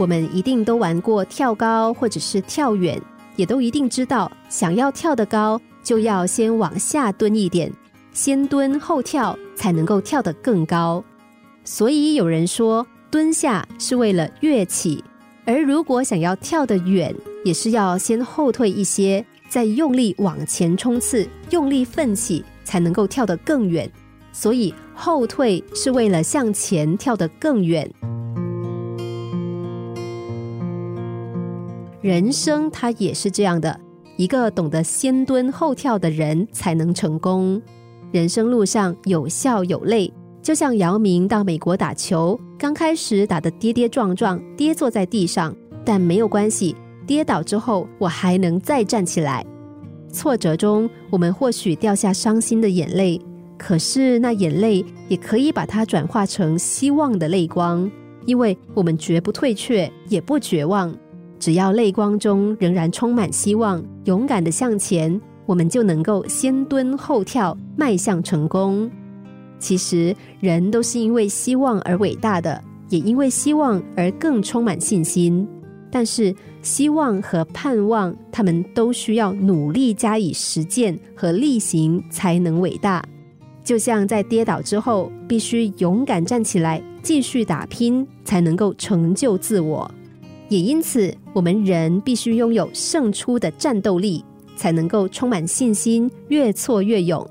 我们一定都玩过跳高或者是跳远，也都一定知道，想要跳得高，就要先往下蹲一点，先蹲后跳，才能够跳得更高。所以有人说，蹲下是为了跃起，而如果想要跳得远，也是要先后退一些，再用力往前冲刺，用力奋起，才能够跳得更远。所以后退是为了向前跳得更远。人生它也是这样的，一个懂得先蹲后跳的人才能成功。人生路上有笑有泪，就像姚明到美国打球，刚开始打得跌跌撞撞，跌坐在地上，但没有关系，跌倒之后我还能再站起来。挫折中，我们或许掉下伤心的眼泪，可是那眼泪也可以把它转化成希望的泪光，因为我们绝不退却，也不绝望。只要泪光中仍然充满希望，勇敢的向前，我们就能够先蹲后跳，迈向成功。其实，人都是因为希望而伟大的，也因为希望而更充满信心。但是，希望和盼望，他们都需要努力加以实践和力行，才能伟大。就像在跌倒之后，必须勇敢站起来，继续打拼，才能够成就自我。也因此，我们人必须拥有胜出的战斗力，才能够充满信心，越挫越勇。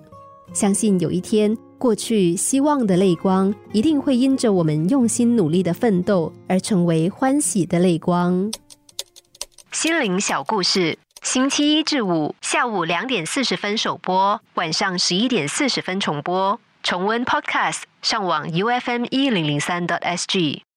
相信有一天，过去希望的泪光，一定会因着我们用心努力的奋斗，而成为欢喜的泪光。心灵小故事，星期一至五下午两点四十分首播，晚上十一点四十分重播。重温 Podcast，上网 U F M 一零零三 t S G。